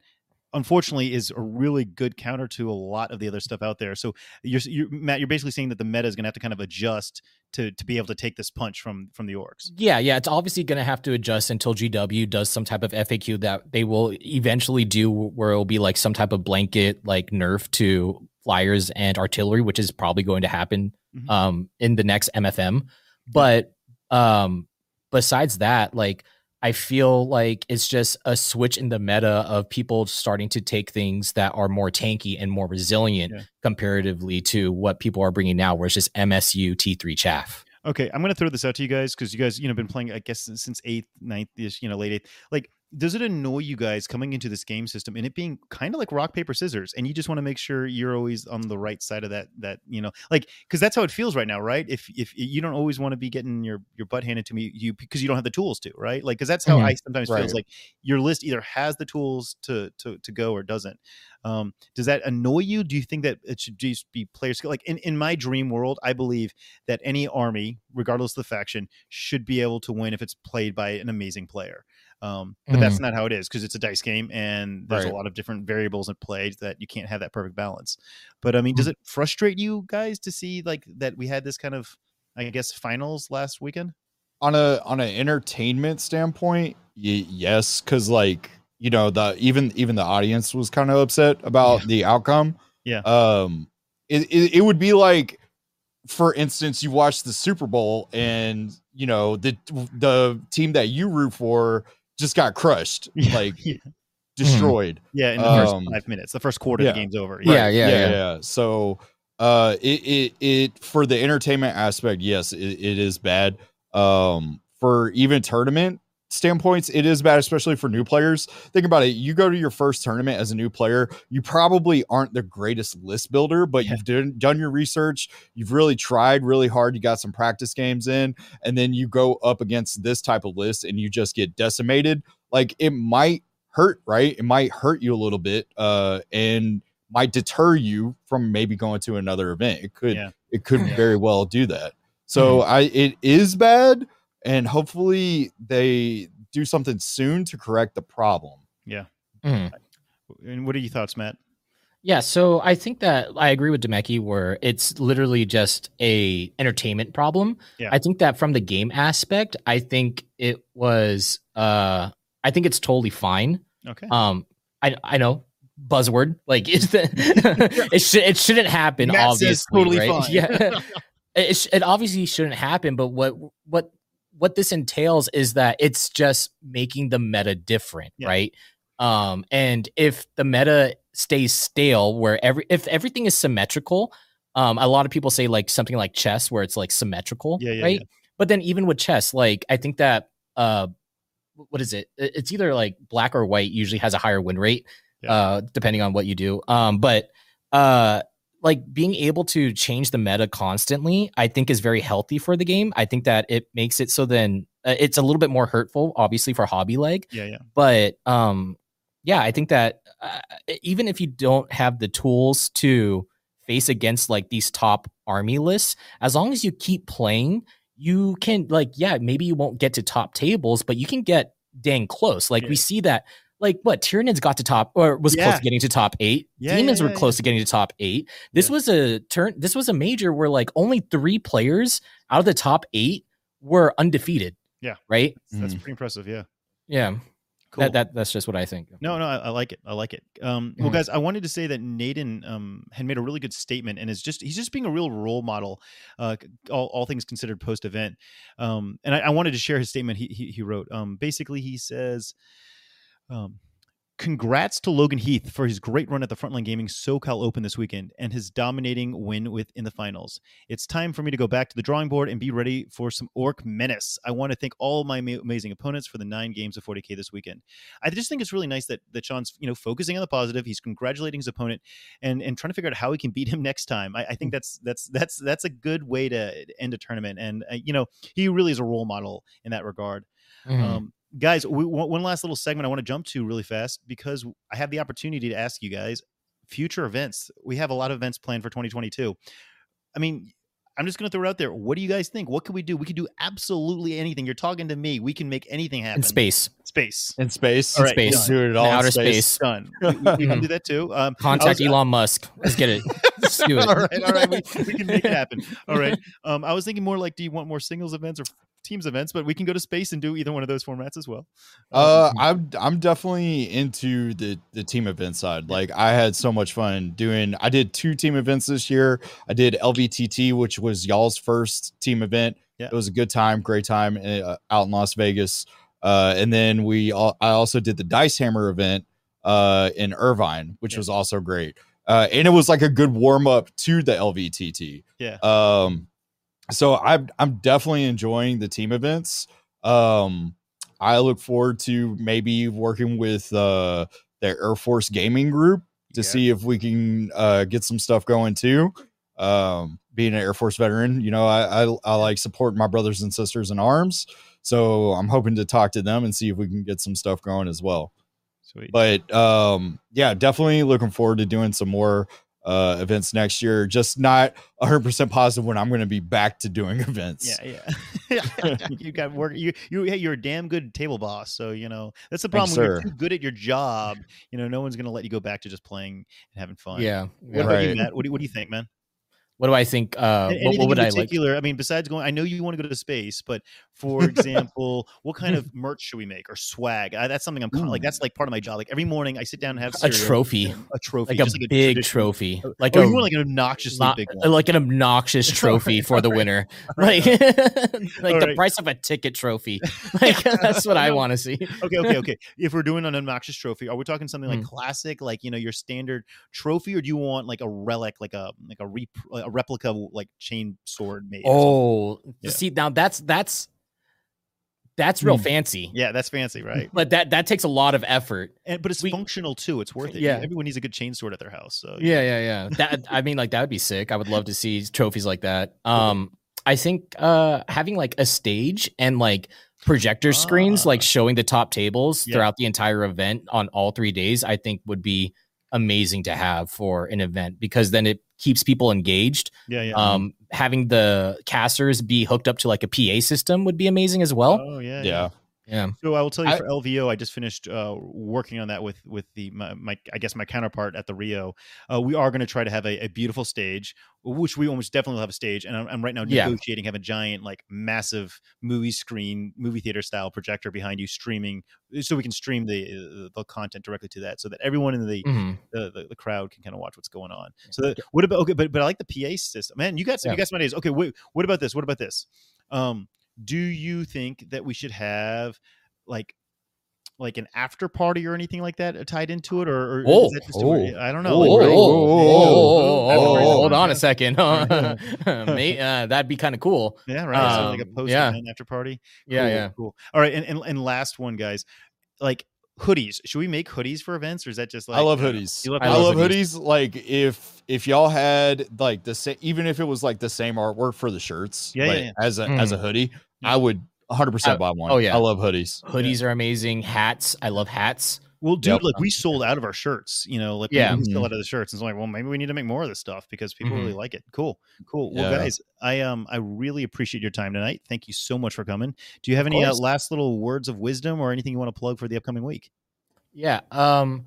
unfortunately is a really good counter to a lot of the other stuff out there. So you're, you're Matt, you're basically saying that the meta is going to have to kind of adjust to to be able to take this punch from from the orcs. Yeah, yeah, it's obviously going to have to adjust until GW does some type of FAQ that they will eventually do, where it'll be like some type of blanket like nerf to flyers and artillery, which is probably going to happen Mhm. um, in the next MFM. But um, besides that, like I feel like it's just a switch in the meta of people starting to take things that are more tanky and more resilient Yeah. comparatively to what people are bringing now, where it's just MSU T3 chaff. Okay, I'm going to throw this out to you guys because you guys, you know, been playing, I guess, since eighth, ninth, you know, late eighth. Like, does it annoy you guys coming into this game system and it being kind of like rock paper scissors and you just want to make sure you're always on the right side of that that you know like because that's how it feels right now right? If if you don't always want to be getting your your butt handed to me you because you don't have the tools to right? Like because that's how Mhm. i sometimes Right. feels like your list either has the tools to to to go or doesn't. Um does that annoy you? Do you think that it should just be player skill? Like in, in my dream world i believe that any army regardless of the faction should be able to win if it's played by an amazing player um, but that's not how it is because it's a dice game and there's Right. a lot of different variables at play that you can't have that perfect balance. But I mean, does it frustrate you guys to see like that we had this kind of, I guess, finals last weekend? on a on an entertainment standpoint y- yes because like you know the even even the audience was kind of upset about the outcome Yeah. um it, it, it would be like for instance you watch the super bowl and you know the the team that you root for just got crushed Yeah, like yeah. destroyed Yeah, in the Um, first five minutes, the first quarter, yeah. the game's over. Yeah, yeah, yeah. So, uh, it, it, it, for the entertainment aspect, yes, it, it is bad. Um, for even tournament standpoints, it is bad, especially for new players. Think about it. You go to your first tournament as a new player, you probably aren't the greatest list builder, but Yeah. you've done, done your research. You've really tried really hard. You got some practice games in, and then you go up against this type of list and you just get decimated. Like it might hurt, right? It might hurt you a little bit, uh, and might deter you from maybe going to another event. It could, Yeah. it could Yeah. very well do that. So I, it is bad, and hopefully they do something soon to correct the problem. Mhm. And what are your thoughts, Matt? Yeah, so I think that I agree with Demeki where it's literally just a entertainment problem. Yeah. I think that from the game aspect, I think it was uh I think it's totally fine. Okay. Um I I know buzzword like is the it should it shouldn't happen Matt says obviously totally right? fine. yeah it, sh- it obviously shouldn't happen but what what what this entails is that it's just making the meta different Yeah. right? Um and if the meta stays stale where every if everything is symmetrical um a lot of people say like something like chess where it's like symmetrical Yeah, yeah, right? but then even with chess like i think that uh what is it? It- it's either like black or white usually has a higher win rate uh depending on what you do. Um but uh like being able to change the meta constantly i think is very healthy for the game i think that it makes it so then uh, it's a little bit more hurtful obviously for hobby leg Yeah, yeah. but um yeah i think that uh, even if you don't have the tools to face against like these top army lists as long as you keep playing you can like yeah maybe you won't get to top tables but you can get dang close like Yeah. we see that like what Tyranids got to top or was close to getting to top eight Yeah, demons yeah, were yeah, close to getting to top eight this Yeah. was a turn this was a major where like only three players out of the top eight were undefeated Yeah. right That's, that's Mhm. pretty impressive. Yeah. yeah Cool. that, that that's just what i think No, no, I, I like it. I like it. Um, Well, Mhm. guys, I wanted to say that Nayden um, had made a really good statement, and is just he's just being a real role model, uh, all, all things considered post event. Um, and I, I wanted to share his statement. He he, he wrote. Um, basically, he says. Um, Congrats to Logan Heath for his great run at the Frontline Gaming SoCal Open this weekend and his dominating win with in the finals. It's time for me to go back to the drawing board and be ready for some Orc Menace. I want to thank all my ma- amazing opponents for the nine games of 40k this weekend. I just think it's really nice that that Sean's you know focusing on the positive. He's congratulating his opponent and and trying to figure out how he can beat him next time. I, I think that's that's that's that's a good way to end a tournament. And uh, you know he really is a role model in that regard. Mhm. Um, guys, we, one one last little segment I want to jump to really fast because I have the opportunity to ask you guys future events. We have a lot of events planned for 2022. I mean, I'm just going to throw it out there. What do you guys think? What can we do? We can do absolutely anything. You're talking to me. We can make anything happen. in space Space. In space, All right, space. Let's do it all in outer space. space, Done. We, we- we can do that too. Um, contact was- elon musk let's get it let's do it all right, all right. We, we can make it happen. All right. Um, I was thinking more like, do you want more singles events or teams events? But we can go to space and do either one of those formats as well. Uh, I'm I'm definitely into the the team event side. Like I had so much fun doing. I did two team events this year. I did LVTT, which was y'all's first team event. Yeah. It was a good time, great time uh, out in Las Vegas. Uh, and then we all, I also did the Dice Hammer event uh, in Irvine, which Yeah. was also great. Uh, and it was like a good warm up to the LVTT. Yeah. Um, so I'm I'm definitely enjoying the team events. Um, I look forward to maybe working with uh, the Air Force Gaming Group to Yeah. see if we can uh, get some stuff going too. Um, being an Air Force veteran, you know, I, I I like supporting my brothers and sisters in arms, so I'm hoping to talk to them and see if we can get some stuff going as well. Sweet. But um, yeah, definitely looking forward to doing some more uh, events next year. Just not 100 percent positive when I'm going to be back to doing events. Yeah, yeah. you got work. You you hey, you're a damn good table boss. So you know that's the Thanks, problem. when you're too good at your job, you know, no one's gonna let you go back to just playing and having fun. Yeah. What yeah. about you, Matt? What do, what do you think, man? What do I think? Uh, what, what would in I like? I mean, besides going, I know you want to go to space, but for example, what kind of merch should we make or swag? I, that's something I'm kind of like. That's like part of my job. Like every morning, I sit down and have A trophy, a trophy, like a just big traditional- trophy, like oh, a you want like an obnoxious not- big one. like an obnoxious trophy for the winner, like like the Alright. price of a ticket trophy. Like that's what I want to see. okay, okay, okay. If we're doing an obnoxious trophy, are we talking something like Mm. classic, like you know your standard trophy, or do you want like a relic, like a like a rep- a replica like chain sword made? Oh, Yeah. see now that's that's that's real Hmm. fancy, yeah, that's fancy, right? but that that takes a lot of effort. And but it's We- functional too. It's worth it. Yeah. everyone needs a good chain sword at their house. So Yeah, yeah, yeah. That I mean, like that would be sick. I would love to see trophies like that. Um, I think uh having like a stage and like projector screens, Ah. like showing the top tables Yeah. throughout the entire event on all three days, I think would be amazing to have for an event because then it keeps people engaged. yeah, yeah. Um, having the casters be hooked up to like a PA system would be amazing as well. oh yeah, Yeah. Yeah. So I will tell you I- for LVO, I just finished uh, working on that with with the my, my I guess my counterpart at the Rio. Uh, we are going to try to have a, a beautiful stage, which we almost definitely will have a stage. And I'm, I'm right now Yeah. negotiating have a giant like massive movie screen, movie theater style projector behind you streaming, so we can stream the uh, the content directly to that, so that everyone in the Mhm. the, the, the crowd can kind of watch what's going on. So that, what about okay, but but I like the PA system. Man, you got some Yeah. you got some ideas. Okay, wait, what about this? What about this? Um, do you think that we should have like like an after party or anything like that uh, tied into it, or, or Oh, is that just oh, I don't know. Oh, like, oh, right? oh, After- hold on a second. Yeah. May, uh, that'd be kind of cool. Yeah, right. so like a Um, post yeah. after party. Yeah, Cool, yeah. cool. All right, and, and and last one, guys, like hoodies. Should we make hoodies for events, or is that just like I love don't know. hoodies. You love I, love hoodies. Like if if y'all had like the same, even if it was like the same artwork for the shirts, Yeah, yeah, like, yeah. as a as a hoodie, I would 100 Uh, percent buy one. oh, yeah. I love hoodies. Hoodies are amazing. Hats. I love hats. Well, dude, Yep. like we sold out of our shirts, you know, like we- Yeah. we sold Mhm. out of the shirts. And it's like, well, maybe we need to make more of this stuff because people really Mhm. like it. Cool, cool. Well, guys, I um I really appreciate your time tonight. Thank you so much for coming. Do you have any uh, last little words of wisdom or anything you want to plug for the upcoming week? Yeah. Um.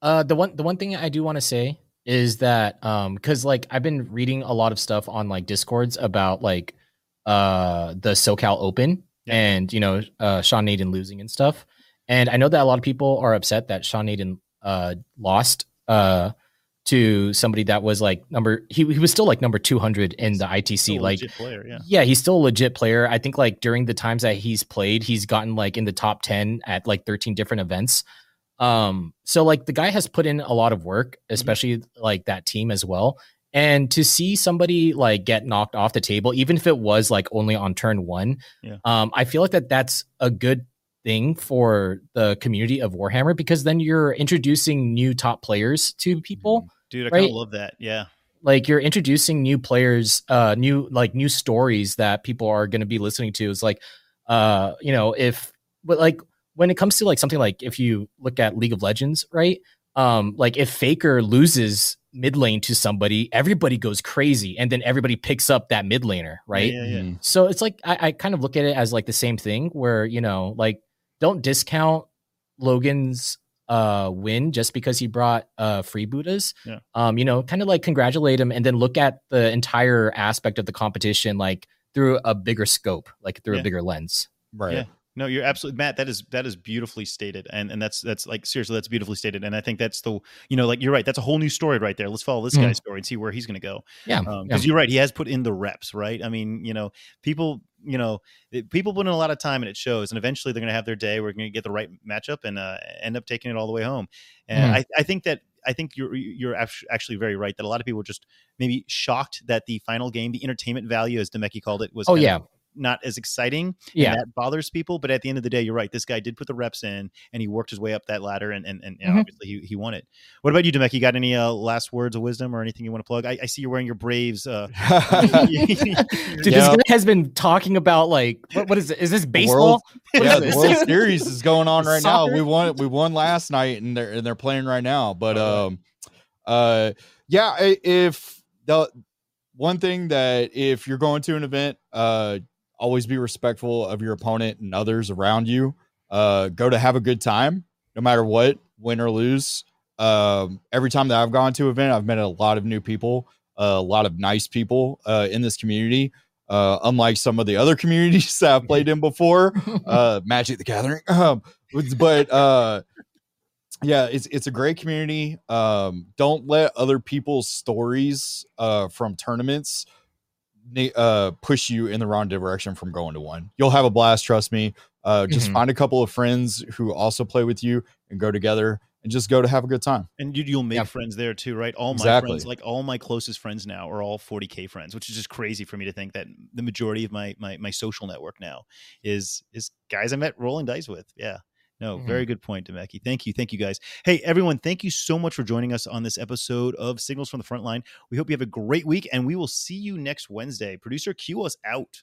Uh. The one. The one thing I do want to say is that um because like I've been reading a lot of stuff on like discords about like uh the SoCal Open Yeah. and you know uh Sean Naden losing and stuff, and I know that a lot of people are upset that Sean Nayden uh lost uh to somebody that was like number he he was still like number two hundred in the ITC like player, yeah. yeah, he's still a legit player. I think like during the times that he's played, he's gotten like in the top 10 at like 13 different events. Um, so like the guy has put in a lot of work, Mm-hmm. especially like that team as well. And to see somebody like get knocked off the table, even if it was like only on turn one, Yeah. um, I feel like that that's a good thing for the community of Warhammer because then you're introducing new top players to people Dude, I kind of love that. Yeah. like you're introducing new players uh new like new stories that people are going to be listening to is like uh you know if but like when it comes to like something like if you look at league of legends right um like if faker loses mid lane to somebody everybody goes crazy and then everybody picks up that mid laner right Yeah, yeah. Mhm. so it's like I, I kind of look at it as like the same thing where you know like don't discount logan's uh win just because he brought uh freebooters Yeah. um you know kind of like congratulate him and then look at the entire aspect of the competition like through a bigger scope like through Yeah. a bigger lens Right. Yeah. No, you're absolutely Matt. That is that is beautifully stated, and and that's that's like seriously, that's beautifully stated. And I think that's the you know like you're right. That's a whole new story right there. Let's follow this Mhm. guy's story and see where he's going to go. yeah, because yeah. you're right he has put in the reps right i mean you know people you know it- people put in a lot of time and it shows and eventually they're going to have their day we're going to get the right matchup and uh, end up taking it all the way home and Mhm. I, I think that i think you're you're actually very right that a lot of people were just maybe shocked that the final game the entertainment value as demeki called it was oh of yeah not as exciting. Yeah. and that bothers people. But at the end of the day, you're right. This guy did put the reps in, and he worked his way up that ladder, and and, and you know, Mhm. obviously he, he won it. What about you, Demek? You got any uh, last words of wisdom or anything you want to plug? I, I see you're wearing your Braves. Uh, Dude, this guy has been talking about like what, what is it? Is this baseball? World- yeah, the? World Series is going on right now. Soccer? We won. We won last night, and they're and they're playing right now. But All um, uh, yeah. If the one thing that if you're going to an event, uh, always be respectful of your opponent and others around you. Uh, go to have a good time, no matter what, win or lose. Um, every time that I've gone to an event, I've met a lot of new people, a lot of nice people uh, in this community. Uh, unlike some of the other communities that I've played in before, uh Magic the Gathering. Um, but uh yeah, it's it's a great community. Um, don't let other people's stories uh from tournaments uh push you in the wrong direction from going to one. You'll have a blast, trust me. Uh just Mhm. find a couple of friends who also play with you and go together and just go to have a good time. And you, you'll make Yeah. friends there too, right? All my Exactly. friends, like all my closest friends now, are all 40k friends, which is just crazy for me to think that the majority of my my my social network now is is guys I met rolling dice with. Yeah. No, Mhm. very good point, Demeki. Thank you. Thank you guys. Hey, everyone, thank you so much for joining us on this episode of Signals from the Frontline. We hope you have a great week and we will see you next Wednesday. Producer, cue us out.